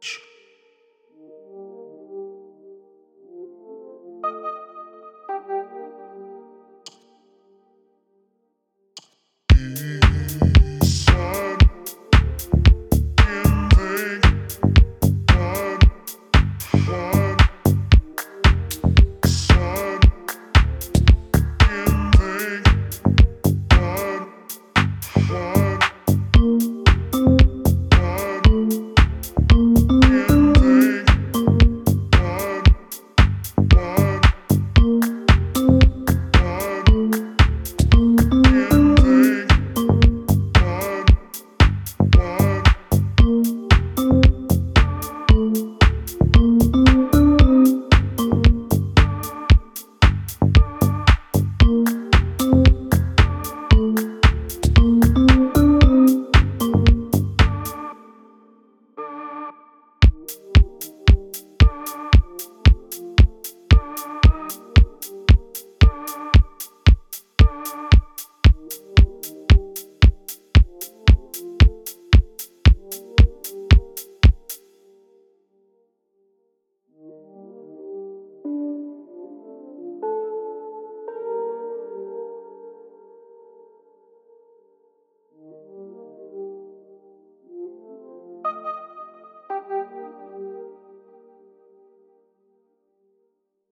Shh.